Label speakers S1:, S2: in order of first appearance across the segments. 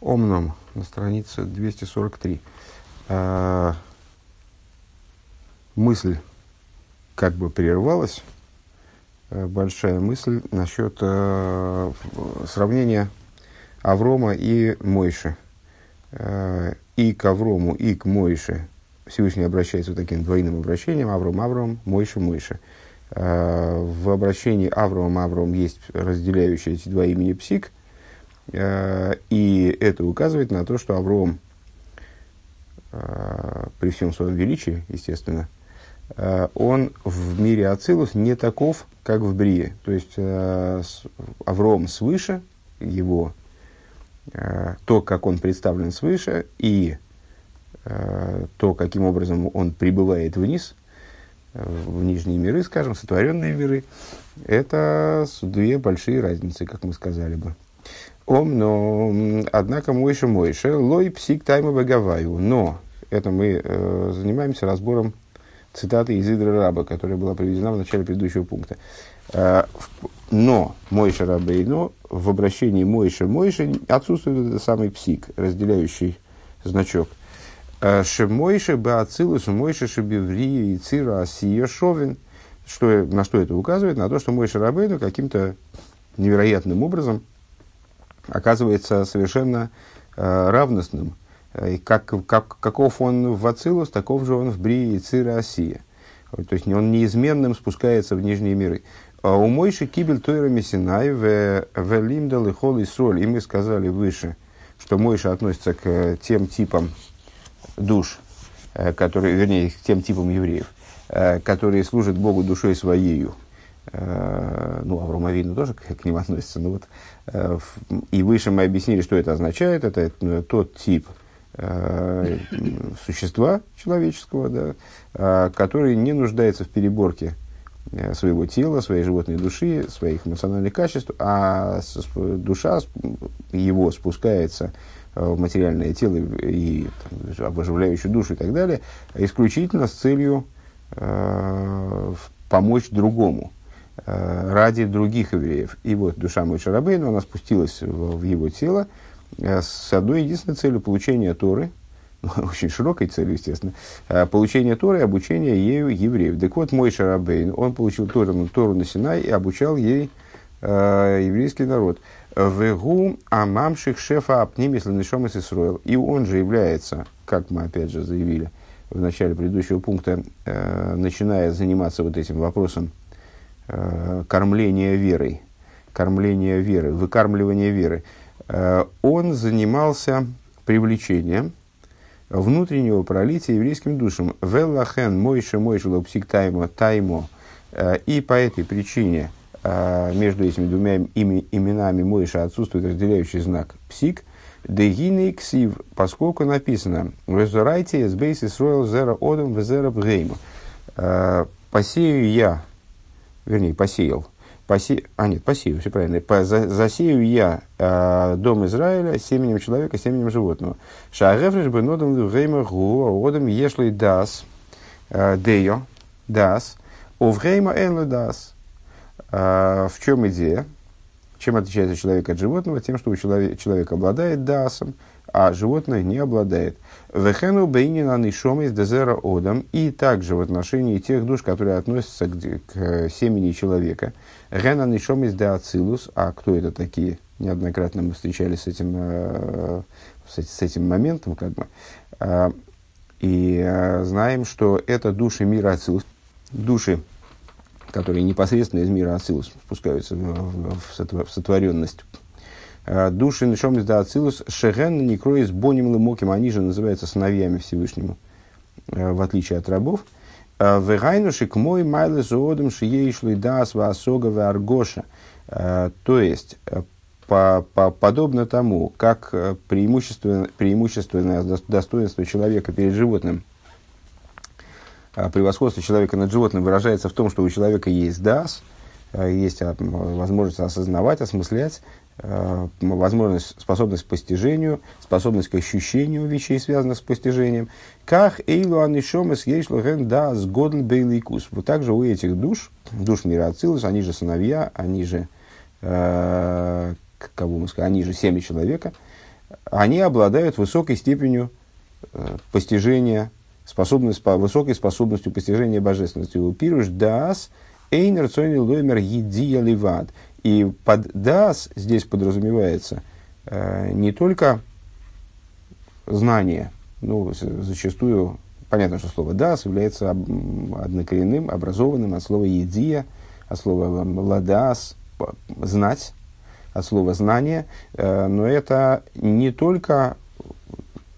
S1: Омном на странице 243. А, мысль как бы прервалась, а, большая мысль насчет а, сравнения Аврома и Мойши. А, и к Аврому, и к Мойше Всевышний обращается вот таким двойным обращением Авром, Авром, Мойша, Мойша. А, в обращении Авром, Авром есть разделяющие эти два имени псик, Э, и это указывает на то, что Авром э, при всем своем величии, естественно, э, он в мире Ацилус не таков, как в Брие. То есть Авром свыше, его, то, как он представлен свыше, и то, каким образом он прибывает вниз, в нижние миры, скажем, сотворенные миры, это две большие разницы, как мы сказали бы. Ом, но, однако, Мойша Мойша, лой псик тайма Багаваю. Но, это мы э, занимаемся разбором цитаты из Идры Раба, которая была приведена в начале предыдущего пункта. Э, но Мойша Рабейну в обращении Мойша Мойша отсутствует этот самый псик, разделяющий значок. Э, Шемойша Баацилус Мойша Шебеври и Цира Асия Шовин. Что, на что это указывает? На то, что Мойша Рабейну каким-то невероятным образом – оказывается совершенно э, равностным. Э, и как, как, каков он в Ацилус, таков же он в Брии и Цира Осия. То есть он неизменным спускается в нижние миры. А у Мойши кибель Тойра Мессинай в Лимдал и Хол и Соль. И мы сказали выше, что Мойша относится к тем типам душ, э, которые, вернее, к тем типам евреев, э, которые служат Богу душой своею, Э, ну, Аврома видно тоже к, к ним относится, ну вот, э, и выше мы объяснили, что это означает, это ну, тот тип э, существа человеческого, да, э, который не нуждается в переборке э, своего тела, своей животной души, своих эмоциональных качеств, а душа его спускается в материальное тело и там, в душу и так далее, исключительно с целью э, помочь другому. Э, ради других евреев. И вот душа Мойша Рабейну, она спустилась в, в его тело э, с одной единственной целью получения Торы, очень широкой целью, естественно, э, получения Торы и обучения ею евреев. Так вот, мой Шарабейн, он получил Тору, Тору на Синай и обучал ей э, еврейский народ. Вегу амамших шефа апнимис ленешом Исруэл. И он же является, как мы опять же заявили в начале предыдущего пункта, э, начиная заниматься вот этим вопросом э, кормления верой, кормления веры, выкармливания веры, э, он занимался привлечением внутреннего пролития еврейским душам. Веллахен мойше мойше лопсик таймо таймо. Э, и по этой причине между этими двумя именами Мойша отсутствует разделяющий знак псик. Дегины ксив, поскольку написано «Резурайте с бейсис роял зера одам везера бгейма». «Посею я вернее, посеял. Посе... А, нет, посею, все правильно. По... За... Засею я э, дом Израиля семенем человека, семенем животного. Шагефриш бы нодом вейма гу, одам ешлый дас, э, део, дас, оврейма энлы дас. Э, в чем идея? Чем отличается человек от животного? Тем, что у человека, человек обладает дасом, а животное не обладает. Вехену бейнина нишом из дезера одам, и также в отношении тех душ, которые относятся к, к семени человека. Гена нишом из деацилус, а кто это такие? Неоднократно мы встречались с этим, э, с, этим моментом, как бы. Э, и э, знаем, что это души мира Ацилус, души, которые непосредственно из мира Ацилус спускаются в, в, сотворенность души нишом из даацилус шеген некроис боним лымоким, они же называются сыновьями Всевышнему, э, в отличие от рабов. Э, Вегайнуши к мой майле зоодом шиейшлы дас ваасога аргоша. То есть, по, по, подобно тому, как преимущественное, преимущественное достоинство человека перед животным, превосходство человека над животным выражается в том, что у человека есть дас, есть возможность осознавать, осмыслять, Э, возможность, способность к постижению, способность к ощущению вещей, связанных с постижением. Как эйлу анишомес ейшлоген да с годл бейликус. Вот также у этих душ, душ мира Ацилус, они же сыновья, они же, э, кого мы сказали, они же семя человека, они обладают высокой степенью э, постижения, способность, высокой способностью постижения божественности. У пируш дас эйнер цойни лоймер едия ливад. И под дас здесь подразумевается э, не только знание, ну, зачастую понятно, что слово «дас» является однокоренным, образованным от слова «едия», от слова «ладас», «знать», от слова «знание», э, но это не только,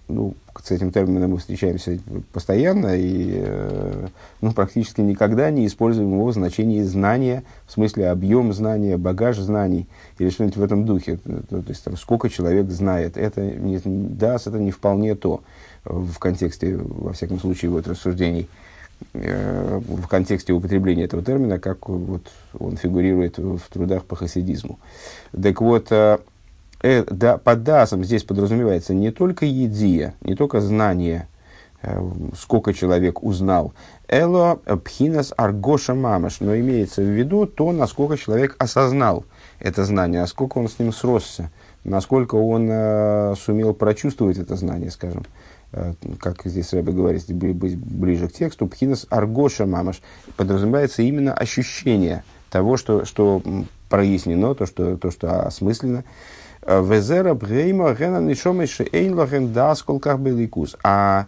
S1: ну, с этим термином мы встречаемся постоянно и э, ну, практически никогда не используем его в значении знания, в смысле объем знания, багаж знаний или что-нибудь в этом духе. То, есть, там, сколько человек знает. Это не, даст, это не вполне то в контексте, во всяком случае, вот рассуждений, э, в контексте употребления этого термина, как вот он фигурирует в трудах по хасидизму. Так вот, э, да, под дасом здесь подразумевается не только едия, не только знание, э, сколько человек узнал, эло пхинас аргоша мамаш, но имеется в виду то, насколько человек осознал это знание, насколько он с ним сросся, насколько он э, сумел прочувствовать это знание, скажем. Э, как здесь Рэбе говорит, быть ближе к тексту, пхинас аргоша мамаш, подразумевается именно ощущение того, что, что прояснено, то что, то, что осмысленно. Везера брейма гена нишомейши эйнлахен да сколках беликус. А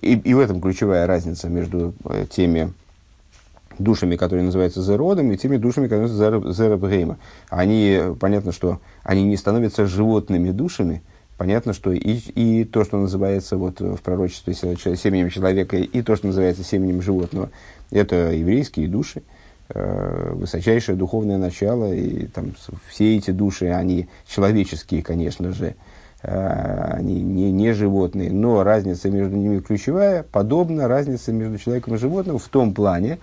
S1: и, и в этом ключевая разница между э, теми душами, которые называются зеродом, и теми душами, которые называются зерабрейма. Они, понятно, что они не становятся животными душами, понятно, что и, и то, что называется вот в пророчестве семенем человека, и то, что называется семенем животного, это еврейские души, э, высочайшее духовное начало, и там все эти души, они человеческие, конечно же, э, они не, не животные, но разница между ними ключевая, подобна разнице между человеком и животным в том плане,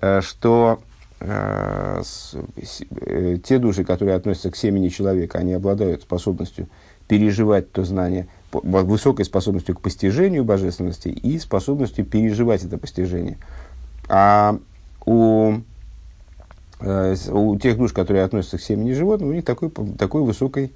S1: э, что э, э, те души, которые относятся к семени человека, они обладают способностью переживать то знание, высокой способностью к постижению божественности и способностью переживать это постижение. А у, э, у тех душ, которые относятся к семени животных, у них такой, такой высокой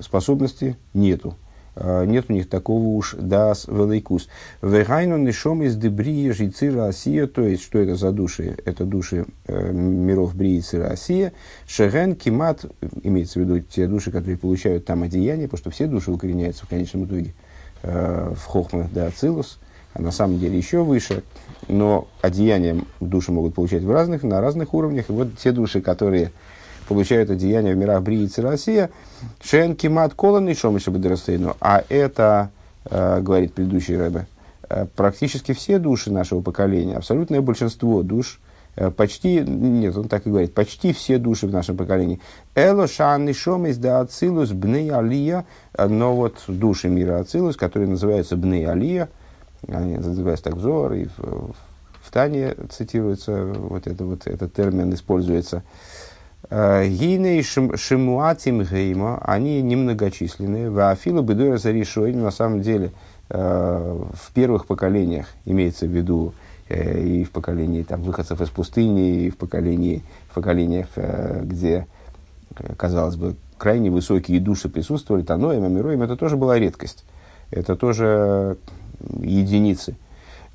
S1: способности нету. Э, нет у них такого уж дас великус. Вегайну нишом из дебрии жицира Асия, то есть, что это за души? Это души э, миров Брии Цира Асия. Шеген Кимат, имеется в виду те души, которые получают там одеяние, потому что все души укореняются в конечном итоге э, в Хохме да Ацилус, а на самом деле еще выше, но одеяния души могут получать в разных, на разных уровнях. И вот те души, которые получают одеяние в мирах Брии и Россия. Шен кимат колон и шомыша бедрастейну. А это, э, говорит предыдущий рэбе, э, практически все души нашего поколения, абсолютное большинство душ, э, почти, нет, он так и говорит, почти все души в нашем поколении. Эло шан и шомис да ацилус бней алия, но вот души мира ацилус, которые называются бней алия, они называются так взор, и в, в Тане цитируется вот, это, вот этот термин, используется. Гейней шимуатим гейма, они немногочисленные. Вафила бедура заришой, на самом деле, э, в первых поколениях, имеется в виду э, и в поколении там, выходцев из пустыни, и в, поколении, в поколениях, э, где, казалось бы, крайне высокие души присутствовали, Таноем, Амироем, это тоже была редкость. Это тоже единицы.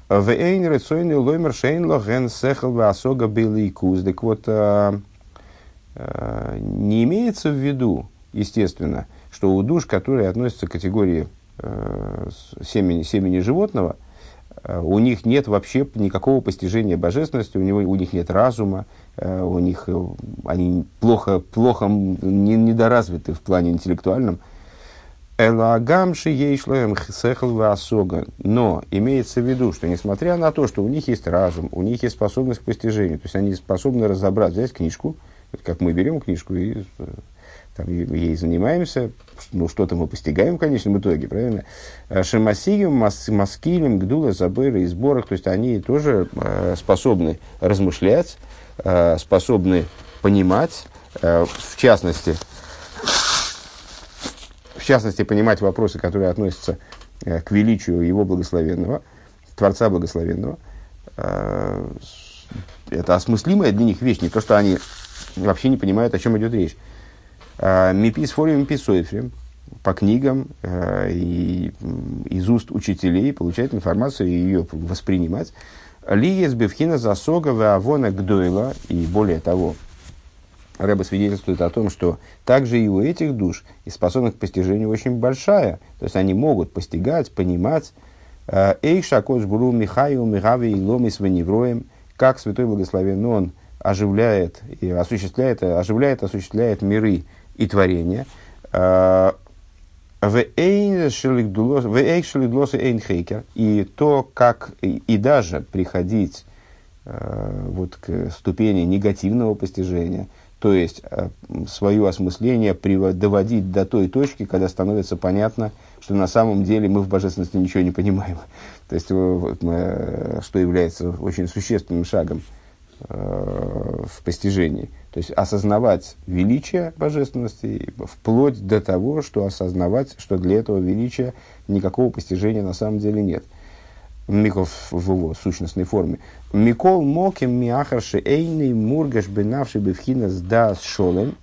S1: В Эйн Рецойный Лоймер Шейнло Ген Сехал Васога Беликуз. Так вот, Э, не имеется в виду, естественно, что у душ, которые относятся к категории э, семени, семени животного, э, у них нет вообще никакого постижения божественности, у, него, у них нет разума, у них они плохо, плохо не, недоразвиты в плане интеллектуальном. Элагамши ейшлоем хсехл асога. Но имеется в виду, что несмотря на то, что у них есть разум, у них есть способность к постижению, то есть они способны разобрать, взять книжку, как мы берем книжку и э, там, ей занимаемся, ну, что-то мы постигаем в конечном итоге, правильно? Э, Шамасием, Маскилем, Гдула, Забыры и сборах, то есть они тоже э, способны размышлять, способны понимать, в частности, в частности, понимать вопросы, которые относятся э, к величию его благословенного, Творца благословенного. Э, это осмыслимая для них вещь, не то, что они вообще не понимают, о чем идет речь. А, мипис форим миписоифрем. по книгам э, и из уст учителей получать информацию и ее воспринимать. Лиес бевхина засога веавона гдойла, и более того, Рэба свидетельствует о том, что также и у этих душ и способность к постижению очень большая. То есть они могут постигать, понимать. Э, Эйша кош буру михаю михави и ломис веневроем, как Святой Благословен Он оживляет и осуществляет, оживляет, осуществляет миры и творения. Э, и то, как и даже приходить э, вот к ступени негативного постижения – то есть э, свое осмысление доводить до той точки, когда становится понятно, что на самом деле мы в божественности ничего не понимаем. То есть, э, что является очень существенным шагом э, в постижении. То есть осознавать величие божественности вплоть до того, что осознавать, что для этого величия никакого постижения на самом деле нет – Миков в его сущностной форме. Микол моким миахарши эйный мургаш бенавший бевхина сдас шолем.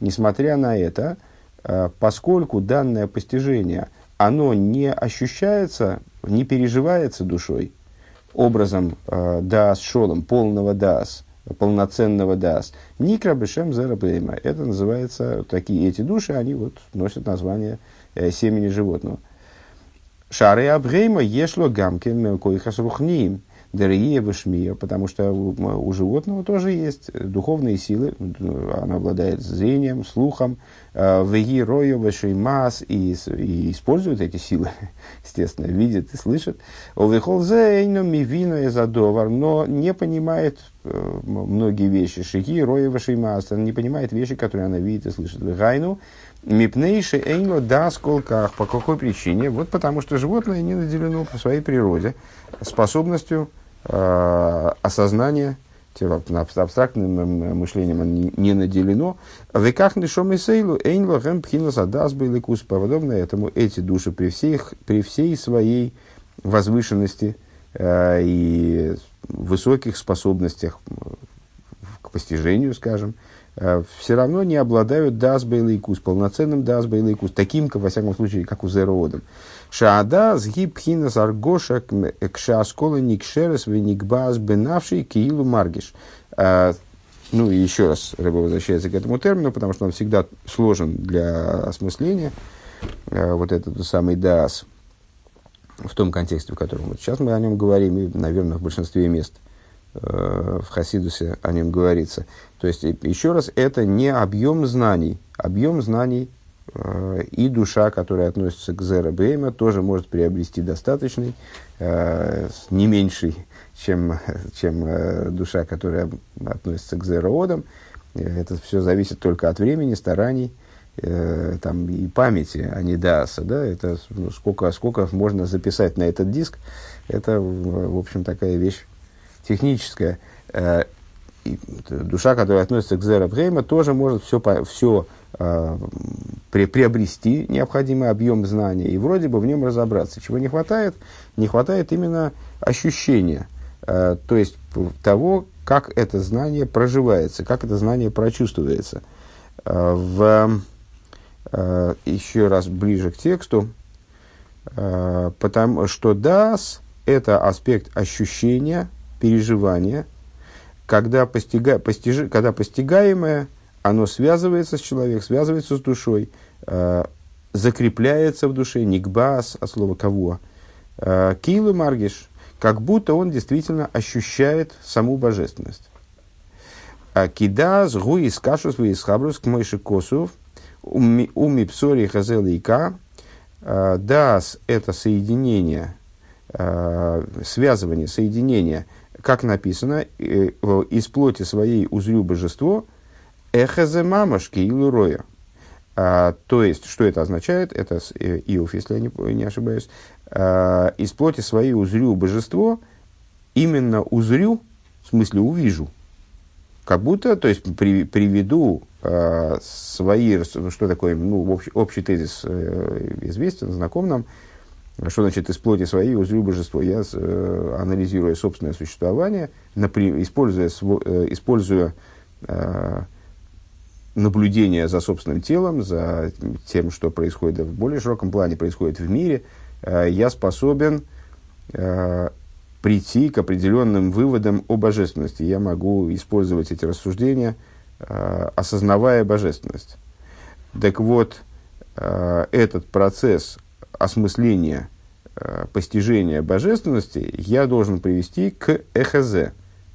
S1: Несмотря на это, э, поскольку данное постижение, оно не ощущается, не переживается душой, образом э, дас шолом, полного дас, полноценного дас, никра бешем. Это называется, такие эти души, они вот носят название э, семени животного – Шары Абгейма ешло гамкин койхас рухниим. Дорогие вышмия, потому что у, у животного тоже есть духовные силы, оно обладает зрением, слухом, э, веги рою вешеймас и, и использует эти силы, естественно, видит и слышит. Овехолзейну мивину задовар, но не понимает э, многие вещи. Шиги рою вешеймас, не понимает вещи, которые она видит и слышит. Вегайну Мипнейши эйнло да сколках. По какой причине? Вот потому что животное не наделено по своей природе способностью э, осознания, абстрактным мышлением не, не наделено. Веках нишом и сейлу эйнло гэм пхинос адас кус. Подобно этому эти души при, всех, при всей своей возвышенности э, и высоких способностях к постижению, скажем, Э, все равно не обладают дасбейлайкус, полноценным дасбейлайкус, таким, во всяком случае, как у зероодом. Шаада сгибхина саргоша кшаскола никшерес веникбаз бенавший киилу маргиш. Э, ну и еще раз рыба возвращается к этому термину, потому что он всегда сложен для осмысления. Э, вот этот самый дас в том контексте, в котором вот сейчас мы о нем говорим, и, наверное, в большинстве мест – Э, в Хасидусе о нем говорится. То есть, еще раз, это не объем знаний. Объем знаний э, и душа, которая относится к Зера Бейма, тоже может приобрести достаточный, э, не меньший, чем, чем душа, которая относится к Зера Одам. Это все зависит только от времени, стараний там, и памяти, а не даса. Да? Это ну, сколько, сколько можно записать на этот диск, это, в общем, такая вещь техническая, э, душа, которая относится к Зера Брейма, тоже может все, все э, при, приобрести необходимый объем знания и вроде бы в нем разобраться. Чего не хватает? Не хватает именно ощущения, э, то есть того, как это знание проживается, как это знание прочувствуется. Э, в, э, еще раз ближе к тексту, э, потому что дас – это аспект ощущения – переживание, когда, постига, постижи, когда постигаемое, оно связывается с человеком, связывается с душой, э, закрепляется в душе, никбас, от слова кого, э, килу маргиш, как будто он действительно ощущает саму божественность. А кидас гуи скашус виисхабрус к мойши косов уми псори хазел ика э, дас это соединение, э, связывание, соединение – как написано, э, из плоти своей узрю божество, эхазе мамашки и луроя. А, то есть, что это означает? Это э, Иов, если я не, не ошибаюсь. А, из плоти своей узрю божество, именно узрю, в смысле увижу. Как будто, то есть, при, приведу а, свои, что такое, ну, общий, общий тезис э, известен, знаком нам, что значит из плоти своей узрю божество? Я, э, анализируя собственное существование, используя, э, используя э, наблюдения за собственным телом, за тем, что происходит в более широком плане, происходит в мире, я способен прийти к определенным выводам о божественности. Я могу использовать эти рассуждения, осознавая божественность. Так вот, этот процесс осмысления, постижения божественности я должен привести к эхазе,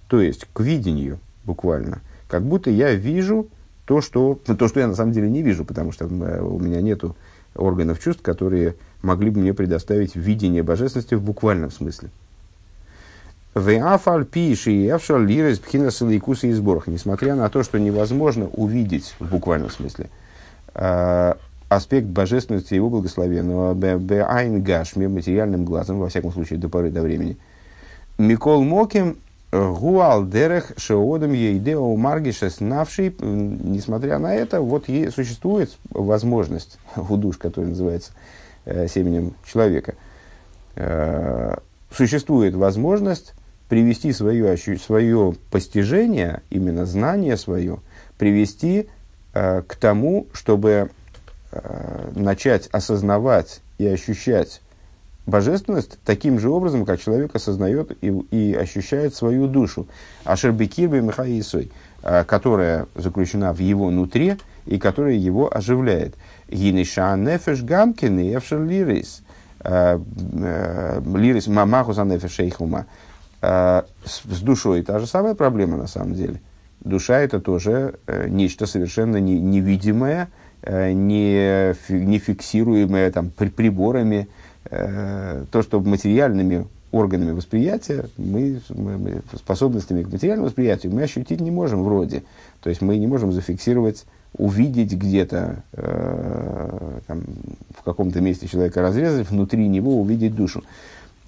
S1: то есть к видению буквально. Как будто я вижу то, что, ну, то, что я на самом деле не вижу, потому что э, у меня нет органов чувств, которые могли бы мне предоставить видение божественности в буквальном смысле. Несмотря на то, что невозможно увидеть в буквальном смысле э, аспект божественности его благословенного беайн гашми материальным глазом, во всяком случае до поры до времени. Микол Моким Гуал дерех шеодам ейдео маргиша снавший, несмотря на это, вот ей существует возможность у душ, который называется э, семенем человека, э, существует возможность привести свое, свое постижение, именно знание свое, привести э, к тому, чтобы э, начать осознавать и ощущать божественность таким же образом, как человек осознает и, и ощущает свою душу. Ашербекирбе Михаисой, а, которая заключена в его нутре и которая его оживляет. Гиниша нефеш гамкин и эфшер лирис. А, э, лирис мамаху за нефеш. А, с душой та же самая проблема на самом деле. Душа это тоже э, нечто совершенно невидимое, э, не, не фиксируемое там, приборами, Э, то, что материальными органами восприятия, мы, мы, мы способностями к материальному восприятию мы ощутить не можем вроде. То есть мы не можем зафиксировать, увидеть где-то э, там, в каком-то месте человека разрезать, внутри него увидеть душу.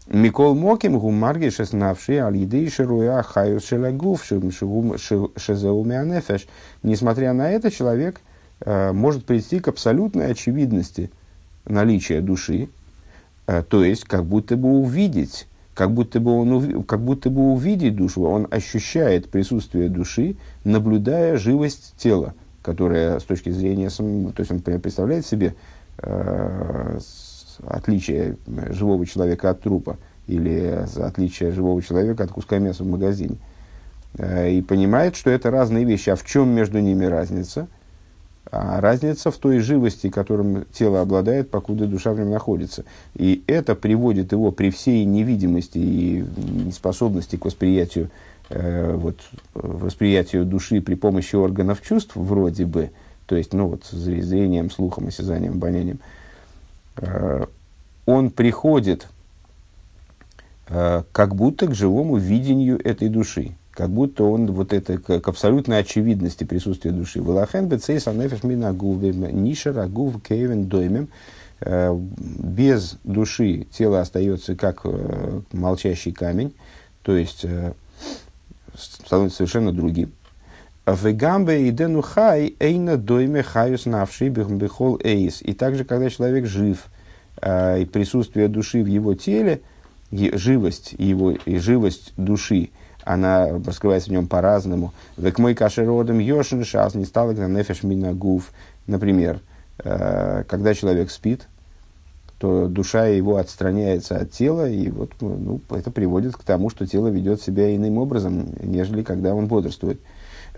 S1: Микол Моким гумарги шеснавши алидей шируя хаю шелагув шезаумианефеш. Несмотря на это, человек э, может прийти к абсолютной очевидности наличия души, Э, то есть, как будто бы увидеть, как будто бы, он, как будто бы увидеть душу, он ощущает присутствие души, наблюдая живость тела, которая с точки зрения, то есть он представляет себе э, отличие живого человека от трупа или отличие живого человека от куска мяса в магазине. Э, и понимает, что это разные вещи. А в чем между ними разница – а разница в той живости, которым тело обладает, покуда душа в нем находится. И это приводит его при всей невидимости и неспособности к восприятию, э, вот, восприятию души при помощи органов чувств, вроде бы, то есть ну, вот, зрением, слухом, осязанием, обонянием, э, он приходит э, как будто к живому видению этой души как будто он вот это к, к абсолютной очевидности присутствия души. Валахен бецейс анефеш мина нишер агув кевен доймем. Э, без души тело остается как э, молчащий камень, то есть э, становится совершенно другим. Вегамбе и дену хай эйна дойме хаюс навши бихол эйс. И также, когда человек жив, и присутствие души в его теле, живость его и живость души – она раскрывается в нем по-разному. Век мой кашеродом йошин шас не стал нефеш минагув. Например, э, когда человек спит, то душа его отстраняется от тела, и вот ну, это приводит к тому, что тело ведет себя иным образом, нежели когда он бодрствует.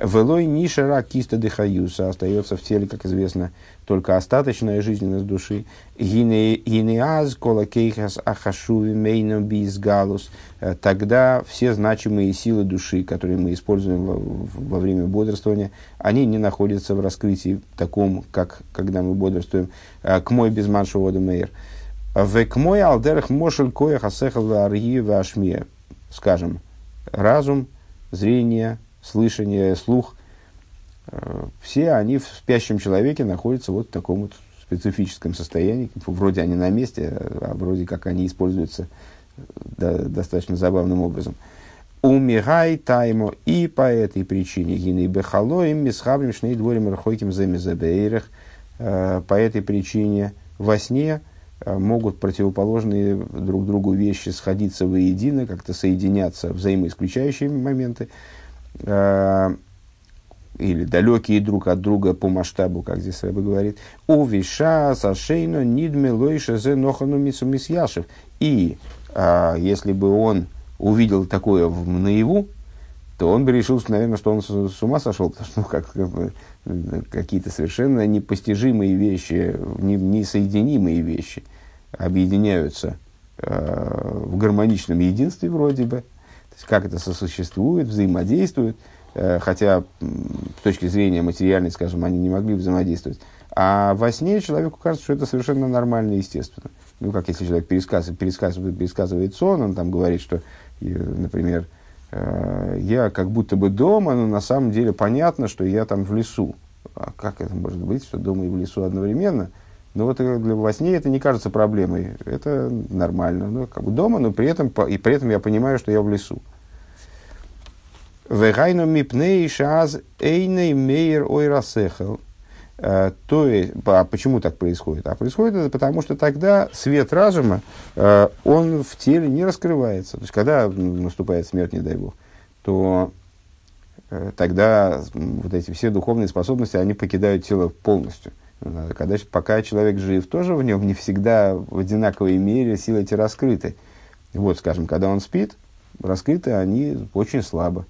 S1: Велой нишера киста дыхаюса остается в теле, как известно, только остаточная жизненность души. Гинеаз кола кейхас ахашуви мейно бизгалус. Э, тогда все значимые силы души, которые мы используем во, во время бодрствования, они не находятся в раскрытии таком, как когда мы бодрствуем. Э, к мой безманшего мейр. В к мой алдерах мошель коях асехал ашмия. Скажем, разум, зрение, слышание, слух, э, все они в спящем человеке находятся вот в таком вот специфическом состоянии. Вроде они на месте, а вроде как они используются э, достаточно забавным образом. Умирай таймо и по этой причине гины бехалоим мисхабрим шней дворим рахойким замезабейрах. Э, по этой причине во сне могут противоположные друг другу вещи сходиться воедино, как-то соединяться, взаимоисключающие моменты. Э, или далекие друг от друга по масштабу, как здесь Рэба говорит, у виша сашейно нидме лойша зе нохану мисяшев. И а, если бы он увидел такое в наяву, то он бы решил, наверное, что он с, ума сошел, потому что ну, как, какие-то совершенно непостижимые вещи, не, несоединимые вещи объединяются э, в гармоничном единстве вроде бы. Как это сосуществует, взаимодействует – Э, хотя с точки зрения материальной, скажем, они не могли взаимодействовать. А во сне человеку кажется, что это совершенно нормально и естественно. Ну, как если человек пересказывает, пересказывает, пересказывает сон, он там говорит, что, например, э, я как будто бы дома, но на самом деле понятно, что я там в лесу. А как это может быть, что дома и в лесу одновременно? Но вот для, во сне это не кажется проблемой. Это нормально. Ну, как бы дома, но при этом, и при этом я понимаю, что я в лесу. Вегайну мипней шаз эйней мейер ойрасехел. Э, то есть, а почему так происходит? А происходит это потому, что тогда свет разума, э, он в теле не раскрывается. То есть, когда наступает смерть, не дай бог, то э, тогда вот эти все духовные способности, они покидают тело полностью. Когда, пока человек жив, тоже в нем не всегда в одинаковой мере силы эти раскрыты. Вот, скажем, когда он спит, раскрыты они очень слабо.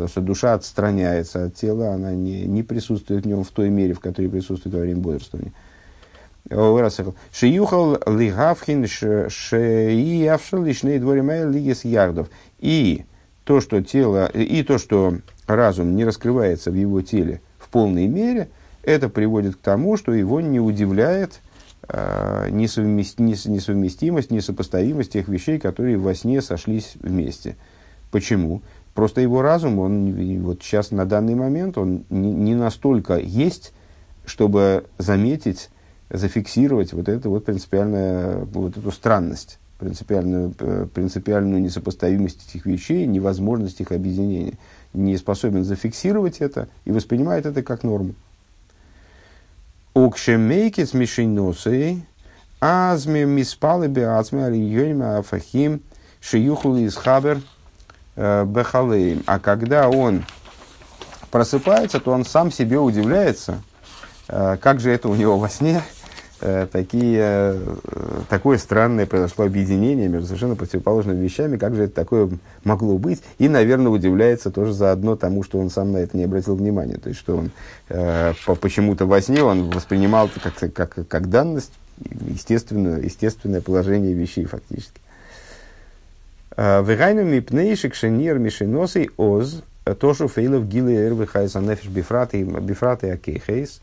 S1: Потому что душа отстраняется от тела, она не, не присутствует в нем в той мере, в которой присутствует во время бодрствования. Шиюхал лигавхин шеиявшал лишней дворимая лигес ярдов. И то, что тело, и то, что разум не раскрывается в его теле в полной мере, это приводит к тому, что его не удивляет э, несовместимость, несопоставимость тех вещей, которые во сне сошлись вместе. Почему? Просто его разум, он вот сейчас на данный момент, он не, настолько есть, чтобы заметить, зафиксировать вот эту вот принципиальную, вот эту странность, принципиальную, э, принципиальную несопоставимость этих вещей, невозможность их объединения. Не способен зафиксировать это и воспринимает это как норму. Окшемейки с мишиносой, азме миспалы би азме алийойма афахим, шиюхли из хабер – Э, Бехалеем. А когда он просыпается, то он сам себе удивляется, э, как же это у него во сне э, такие, такое странное произошло объединение между совершенно противоположными вещами, как же это такое могло быть, и, наверное, удивляется тоже заодно тому, что он сам на это не обратил внимания, то есть, что он почему-то во сне он воспринимал это как, как, как данность, естественную, естественное положение вещей фактически. Вегайну мипнейшик шенир мишеносей оз, тошу фейлов гилы эрвихайс анефиш бифраты бифраты акейхейс.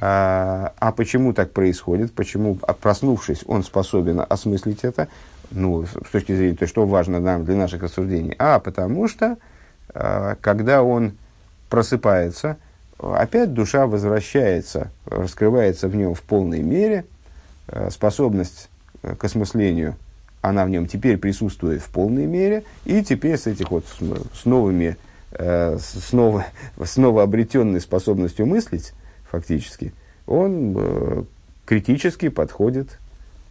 S1: А почему так происходит? Почему, проснувшись, он способен осмыслить это? Ну, с точки зрения, то, что важно нам для наших рассуждений. А потому что, когда он просыпается, опять душа возвращается, раскрывается в нем в полной мере, способность к осмыслению она в нем теперь присутствует в полной мере, и теперь с этих вот с новыми, э, с, ново, с новообретенной способностью мыслить, фактически, он э, критически подходит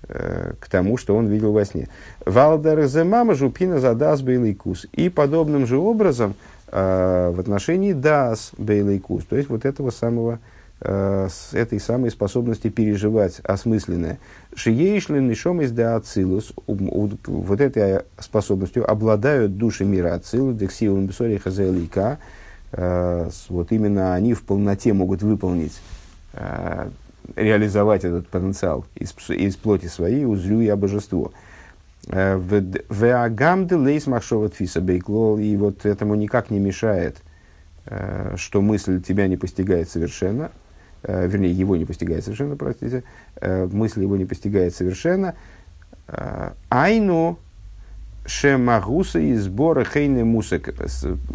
S1: э, к тому, что он видел во сне. Валдер мама жупина задас бейлейкус. И подобным же образом в отношении дас бейлейкус, то есть вот этого самого Э, с этой самой способности переживать осмысленное. Шиейшлин нишом из ацилус, вот этой способностью обладают души мира ацилус, дексиум бесори хазелика, э, вот именно они в полноте могут выполнить, э, реализовать этот потенциал из, из плоти своей, узрю я божество. Веагамды лейс махшова фиса бейклол, и вот этому никак не мешает, что мысль тебя не постигает совершенно, э, вернее, его не постигает совершенно, простите, э, мысль его не постигает совершенно. Э, айну шемагуса и сбора хейны мусек.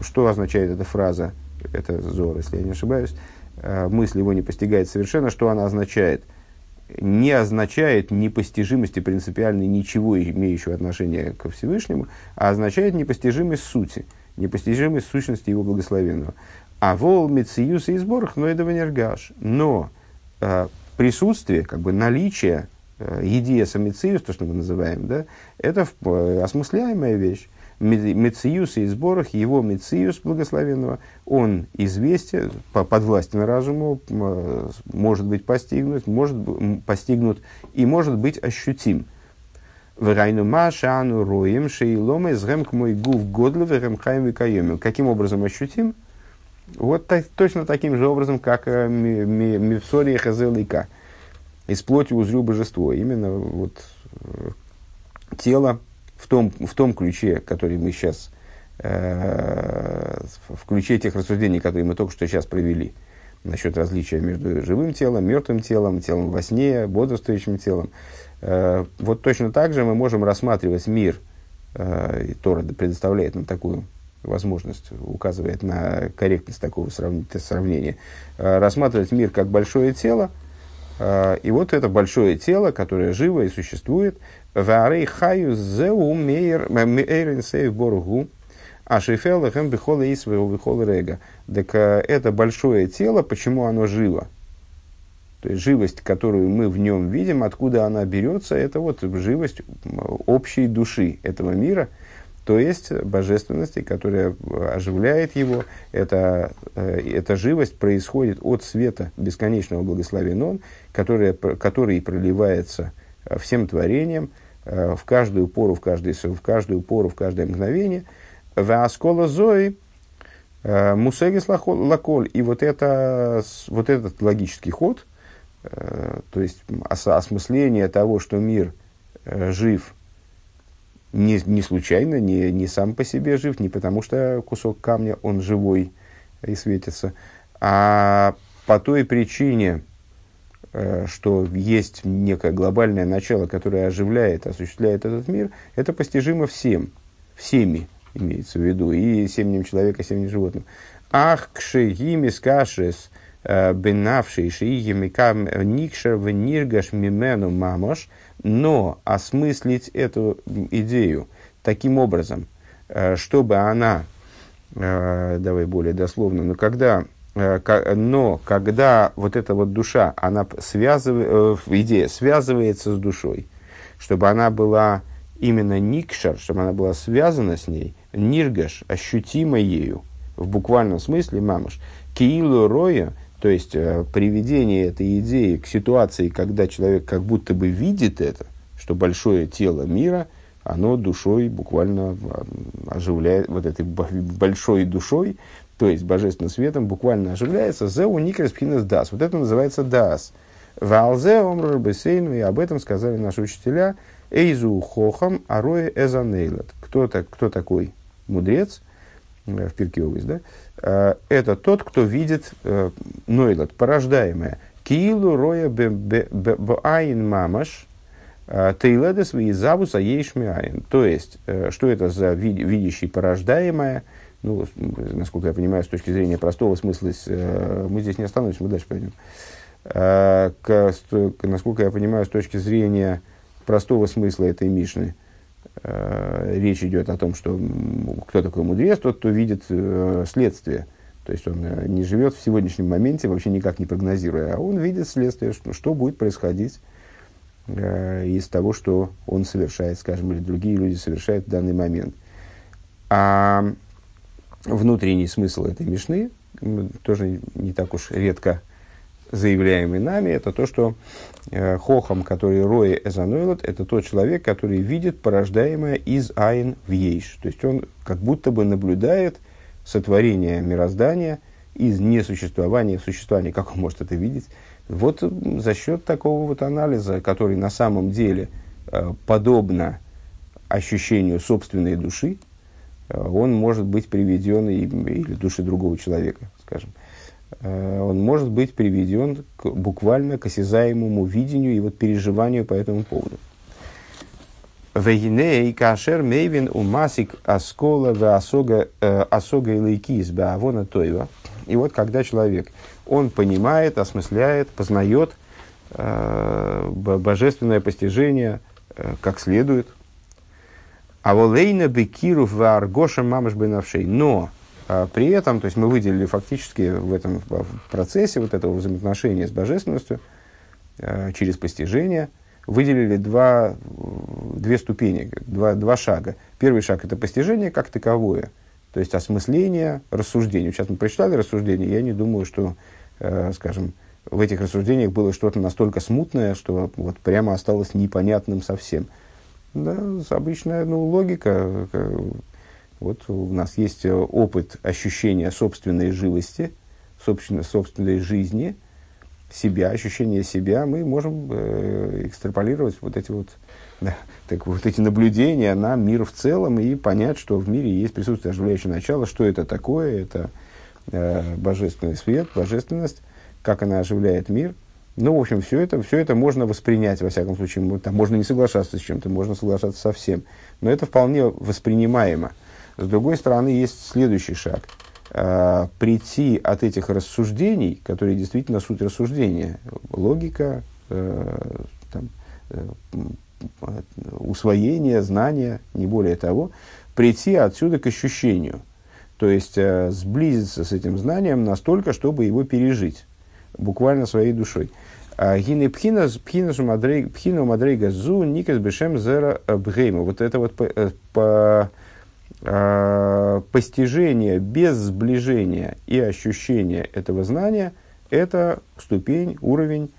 S1: Что означает эта фраза? Это зор, если я не ошибаюсь. Э, мысль его не постигает совершенно. Что она означает? Не означает непостижимости принципиальной ничего, имеющего отношение ко Всевышнему, а означает непостижимость сути, непостижимость сущности его благословенного. А вол мециюс и сборах, но этого не. Но э, присутствие, как бы наличие э, едиеса мециюс, то, что мы называем, да, это э, осмысляемая вещь. Мециюс и сборах, его Мециюс благословенного, он известен, подвластен разуму, может быть постигнут, может постигнут и может быть ощутим. Врайну машану роем шейломе згэм к мой гув годлы вэрэм хаем Каким образом ощутим? Вот так, точно таким же образом, как э, Мифсория Хазелика. Из плоти узрю божество. Именно вот э, тело в том, в том ключе, который мы сейчас, э, в ключе тех рассуждений, которые мы только что сейчас провели, насчет различия между живым телом, мертвым телом, телом во сне, бодрствующим телом. Вот точно так же мы можем рассматривать мир, и Тора предоставляет нам такую возможность, указывает на корректность такого сравнения, э, рассматривать мир как большое тело, э, и вот это большое тело, которое живо и существует, Варей хаю зеу мейр мейрен сейв боргу, а шейфел лехем бихола и. Так э, это большое тело, почему оно живо? То есть живость, которую мы в нем видим, откуда она берется, это вот живость общей души этого мира, то есть божественности, которая оживляет его. Это, э, эта живость происходит от света бесконечного благословения, который, который проливается всем творением, Э, в каждую пору, в, каждый, в каждую пору, в каждое мгновение. Васкола зои э, мусегис лаколь. И вот, это, вот этот логический ход, э, то есть осмысление того, что мир жив не, не случайно, не, не сам по себе жив, не потому что кусок камня, он живой и светится, а по той причине, Э, что есть некое глобальное начало, которое оживляет, осуществляет этот мир, это постижимо всем, всеми имеется в виду, и семенем человека, семенем животным. Ах, кшегими скашес э, бенавший шиигимикам никшер в ниргаш мимену мамош, но осмыслить эту идею таким образом, э, чтобы она, давай более дословно, но когда Э, но когда вот эта вот душа, она связывает, э, идея связывается с душой, чтобы она была именно никшар, чтобы она была связана с ней, ниргаш, ощутима ею, в буквальном смысле мамаш, киилу роя, то есть э, приведение этой идеи к ситуации, когда человек как будто бы видит это, что большое тело мира, оно душой буквально оживляет, вот этой большой душой то есть божественным светом, буквально оживляется, «Зеу никрес пхинес дас». Вот это называется дас. «Валзе омрр бесейну», и об этом сказали наши учителя, «Эйзу хохам ароэ эзанейлат». Кто, так, кто такой мудрец, э, в Пирке да? Э, это тот, кто видит э, нойлат, порождаемое. Киилу роя баин мамаш, Тейледес и завуса ейшмиаин. То есть, что это за видящий порождаемое – ну, насколько я понимаю, с точки зрения простого смысла, э, мы здесь не остановимся, мы дальше пойдем. Э, к, насколько я понимаю, с точки зрения простого смысла этой Мишны, э, речь идет о том, что кто такой мудрец, тот, кто видит следствие. То есть он не живет в сегодняшнем моменте, вообще никак не прогнозируя, а он видит следствие, что, что будет происходить из того, что он совершает, скажем, или другие люди совершают в данный момент. А внутренний смысл этой мешны, тоже не так уж редко заявляемый нами, это то, что э, хохам, который роя эзанойлот, это тот человек, который видит порождаемое из айн в ейш. То есть он как будто бы наблюдает сотворение мироздания из несуществования в существование. Как он может это видеть? Вот за счет такого вот анализа, который на самом деле э, подобно ощущению собственной души, Э, он может быть приведен, или души другого человека, скажем, он может быть приведен к, буквально к осязаемому видению и вот переживанию по этому поводу. Вегиней кашер мейвин умасик аскола в асога э, асога и лейкис баавона тойва. И вот когда человек, он понимает, осмысляет, познает э, божественное постижение э, как следует, а волейна бекиров в аргоша мамаш бенавшей. Но при этом, то есть мы выделили фактически в этом в процессе вот этого взаимоотношения с божественностью а, через постижение, выделили два, две ступени, два, два шага. Первый шаг – это постижение как таковое, то есть осмысление рассуждений. Сейчас мы прочитали рассуждения, я не думаю, что, э, скажем, в этих рассуждениях было что-то настолько смутное, что вот прямо осталось непонятным совсем. Да, обычная ну, логика. Вот у нас есть опыт ощущения собственной живости, собственной, собственной жизни, себя, ощущение себя. Мы можем э, экстраполировать вот эти вот, да, так, вот эти наблюдения на мир в целом и понять, что в мире есть присутствие оживляющего начала, что это такое, это э, божественный свет, божественность как она оживляет мир. Ну, в общем, все это, все это можно воспринять, во всяком случае. Там можно не соглашаться с чем-то, можно соглашаться со всем. Но это вполне воспринимаемо. С другой стороны, есть следующий шаг. А, прийти от этих рассуждений, которые действительно суть рассуждения, логика, э, там, э, усвоение, знание, не более того, прийти отсюда к ощущению. То есть э, сблизиться с этим знанием настолько, чтобы его пережить буквально своей душой. Гины мадрейга зу никас бешем зера бгейма. Вот это вот по, э, по, а, постижение без сближения и ощущения этого знания – это ступень, уровень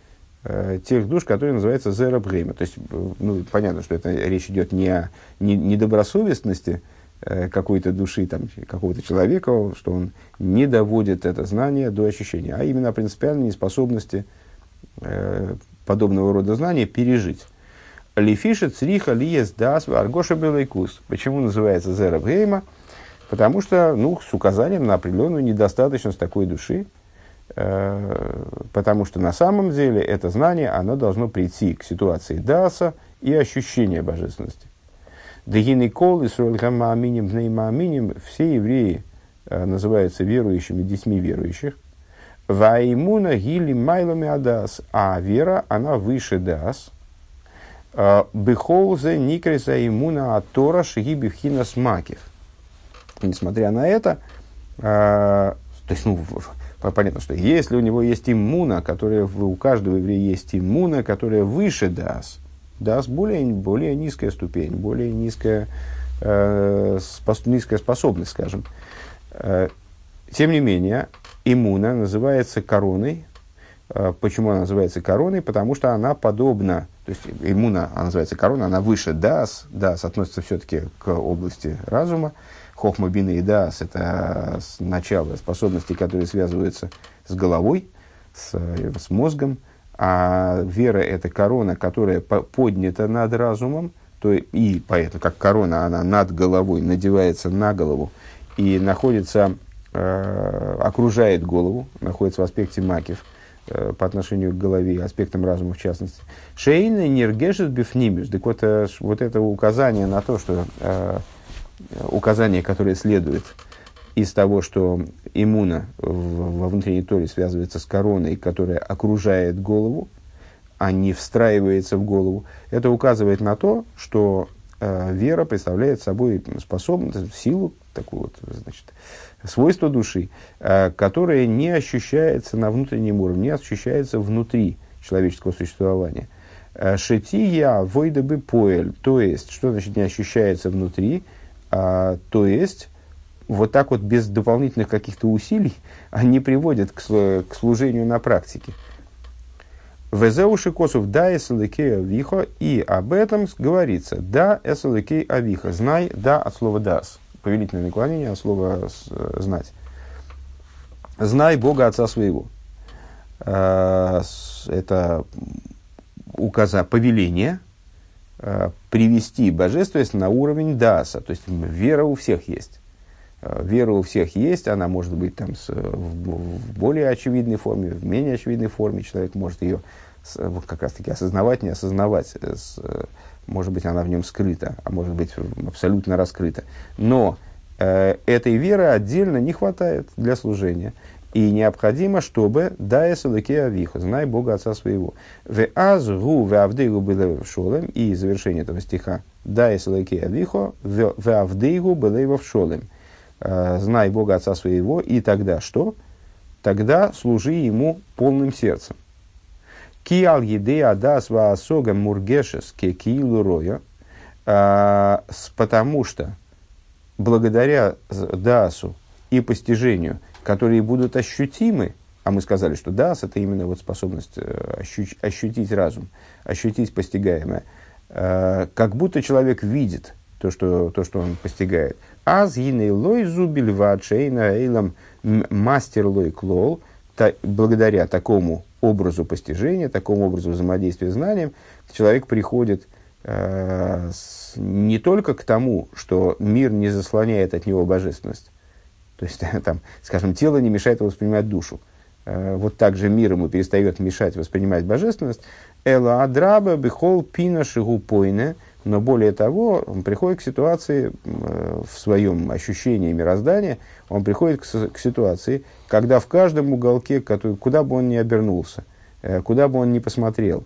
S1: э, тех душ, которые называются зера бгейма. То есть, ну, понятно, что это речь идет не о не, недобросовестности, Э, какой-то души, там, какого-то человека, что он не доводит это знание до ощущения, а именно принципиальной неспособности э, подобного рода знания пережить. Лифиша цриха лиес дас аргоша белайкус. Почему называется зера гейма? Потому что, ну, с указанием на определенную недостаточность такой души, э, потому что на самом деле это знание, оно должно прийти к ситуации даса и ощущения божественности. Дегины кол, Исруэль Хамааминим, Бнеймааминим, все евреи э, называются верующими, детьми верующих. Ваймуна гили майлами адас, а вера, она выше дас. Э, Бехолзе никреса имуна атора шиги смакив. Несмотря на это, э, то есть, ну, понятно, что если у него есть иммуна, которая у каждого еврея есть иммуна, которая выше дас, даст более, более низкая ступень, более низкая, э, спос, низкая способность, скажем. Э, тем не менее, иммуна называется короной. Э, почему она называется короной? Потому что она подобна, то есть иммуна, она называется корона, она выше дас, дас относится все-таки к области разума. Хохма, бина и дас – это начало способностей, которые связываются с головой, с, с мозгом – а вера – это корона, которая поднята над разумом, то и поэтому, как корона, она над головой, надевается на голову и находится, э, окружает голову, находится в аспекте макив по отношению к голове, аспектам разума в частности. Шейна нергешет бифнимиус. Так вот, э, вот это указание на то, что э, указание, которое следует – из того, что иммуна во внутренней торе связывается с короной, которая окружает голову, а не встраивается в голову, это указывает на то, что э, вера представляет собой способность, силу, такую вот, значит, свойство души, э, которое не ощущается на внутреннем уровне, не ощущается внутри человеческого существования. Э, Шетия войда бы поэль, то есть, что значит не ощущается внутри, а, то есть, вот так вот без дополнительных каких-то усилий они приводят к, к служению на практике. Везеуши косов да эсаликей авиха, и об этом говорится да эсаликей авиха, знай да от слова дас, повелительное наклонение от слова знать. Знай Бога Отца своего. А, это указа повеление а, привести божественность на уровень даса, то есть вера у всех есть. Э, вера у всех есть, она может быть там с, в, более очевидной форме, в менее очевидной форме. Человек может ее как раз таки осознавать, не осознавать. Э, с, может быть, она в нем скрыта, а может быть, абсолютно раскрыта. Но э, этой веры отдельно не хватает для служения. И необходимо, чтобы «да эсалыке авиха», «знай Бога Отца своего». «В азгу в авдейгу было в шолем» и завершение этого стиха «да эсалыке авиха, в авдейгу было в шолем». Э, знай Бога Отца своего, и тогда что? Тогда служи Ему полным сердцем. Киал еде адас ваасога мургешес ке киилу роя, потому что благодаря дасу и постижению, которые будут ощутимы, а мы сказали, что дас это именно вот способность ощу- ощутить разум, ощутить постигаемое, как будто человек видит то, что, то, что он постигает. Аз гиней лой зубиль вачейна эйлам мастер лой клол, благодаря такому образу постижения, такому образу взаимодействия знанием, человек приходит э, с, не только к тому, что мир не заслоняет от него божественность, то есть, там, скажем, тело не мешает воспринимать душу, э, вот так же мир ему перестает мешать воспринимать божественность, Эла адраба бихол пина шигупойне, но более того, он приходит к ситуации э, в своем ощущении мироздания, он приходит к, к ситуации, когда в каждом уголке, который, куда бы он ни обернулся, э, куда бы он ни посмотрел,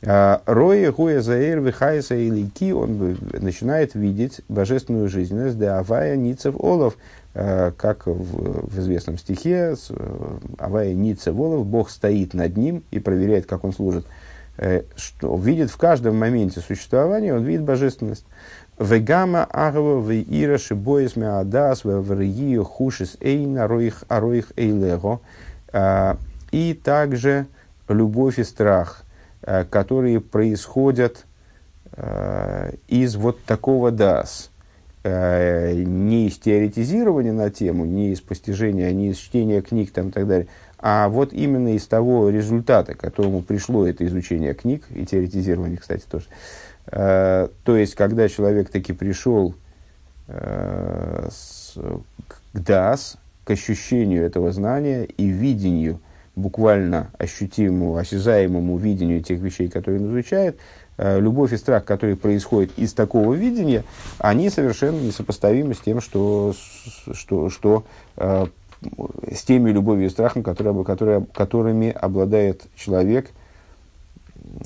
S1: э, Роя Гуя Заэр Вихайса или Ки, он начинает видеть божественную жизненность, да Авая Ницев Олов, как в, в известном стихе, Авая Ницев Олов, Бог стоит над ним и проверяет, как он служит. Что видит в каждом моменте существования, он видит божественность. Вегама агава веира шибоис меадас веврию хушис эйна роих ароих эйлего. А, и также любовь и страх, а, которые происходят а, из вот такого дас. Не из теоретизирования на тему, не из постижения, не из чтения книг там, и так далее, а вот именно из того результата, к которому пришло это изучение книг и теоретизирование, кстати, тоже. Э, то есть, когда человек таки пришел э, с, к ДАС, к ощущению этого знания и видению, буквально ощутимому, осязаемому видению тех вещей, которые он изучает, э, любовь и страх, которые происходят из такого видения, они совершенно несопоставимы с тем, что, что, что с теми любовью и страхом, которые, которые, которыми обладает человек –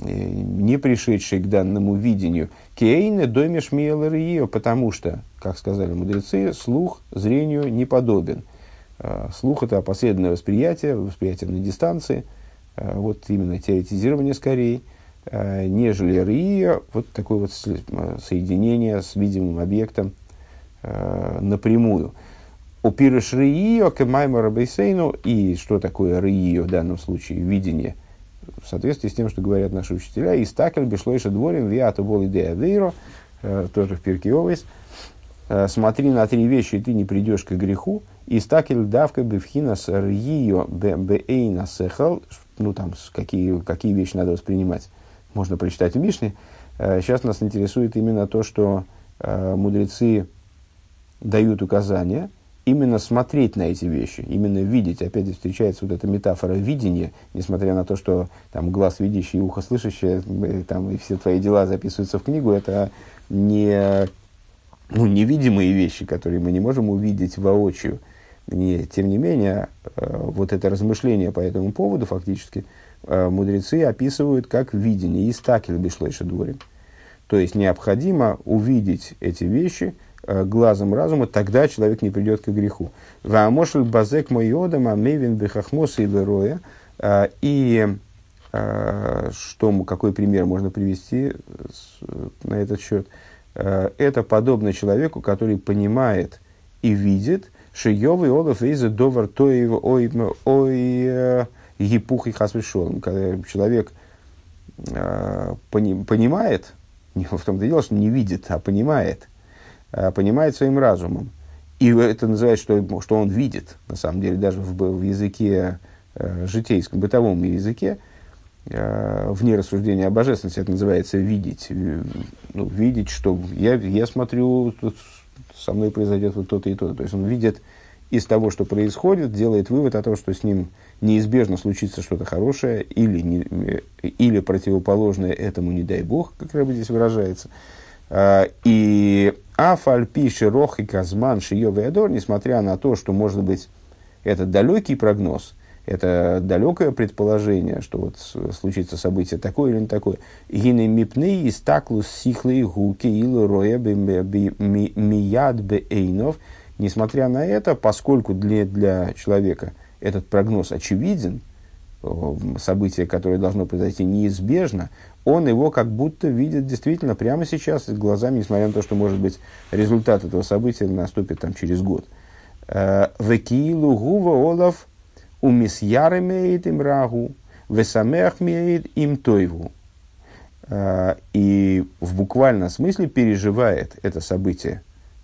S1: не пришедший к данному видению, кейне домиш ее, потому что, как сказали мудрецы, слух зрению не подобен. А, слух – это опосредованное восприятие, восприятие на дистанции, а, вот именно теоретизирование скорее, нежели рия, вот такое вот соединение с видимым объектом напрямую. У пирыш риио к маймара бейсейну, и что такое риио в данном случае, видение – в соответствии с тем, что говорят наши учителя, и стакель бешлойша дворим виата бол идея вейро, э, тоже в Пирке э, смотри на три вещи, и ты не придешь к греху, и стакель давка бифхинас рьио бейна сехал, ну там, какие, какие вещи надо воспринимать, можно прочитать в Мишне. Сейчас э, нас интересует именно то, что мудрецы дают указания, именно смотреть на эти вещи, именно видеть. Опять встречается вот эта метафора видения, несмотря на то, что там глаз видящий, ухо слышащее, э, там, и все твои дела записываются в книгу, это не ну, невидимые вещи, которые мы не можем увидеть воочию. Не, тем не менее, э, вот это размышление по этому поводу фактически э, мудрецы описывают как видение, и стакель бишлойша дворим. То есть необходимо увидеть эти вещи – глазом разума, тогда человек не придет к греху. Ваамошель базек моиодам амейвин бехахмоса и лероя. Э, и э, что, какой пример можно привести на этот счет? Это подобно человеку, который понимает и видит, Шиёвый Олаф Эйза Довар Тоев Ой Ой Епух и Хасвишолом. Когда человек понимает, не в том-то дело, что не видит, а понимает – Э, понимает своим разумом. И это называется, что, что он видит, на самом деле, даже в, в языке э, житейском, бытовом языке, э, вне рассуждения о божественности, это называется видеть. Э, ну, видеть, что я, я смотрю, тут со мной произойдет вот то-то и то-то. То есть он видит из того, что происходит, делает вывод о том, что с ним неизбежно случится что-то хорошее или, не, э, или противоположное этому, не дай бог, как Рэбби здесь выражается. Э, и Афальпи Широх и Казман Шиёв Адор, несмотря на то, что, может быть, это далекий прогноз, это далекое предположение, что вот случится событие такое или не такое. Гины мипны и стаклус сихлы гуки илу роя мияд бейнов. Несмотря на это, поскольку для, для человека этот прогноз очевиден, событие, которое должно произойти неизбежно, он его как будто видит действительно прямо сейчас глазами, несмотря на то, что, может быть, результат этого события наступит там, через год. Э, Векиилу гува олов умисьяремеет им рагу, весамехмеет им тойву. Э, и в буквальном смысле переживает это событие,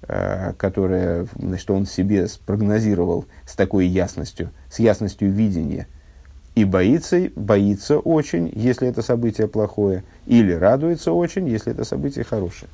S1: э, которое значит, он себе спрогнозировал с такой ясностью, с ясностью видения – и боится, боится очень, если это событие плохое, или радуется очень, если это событие хорошее.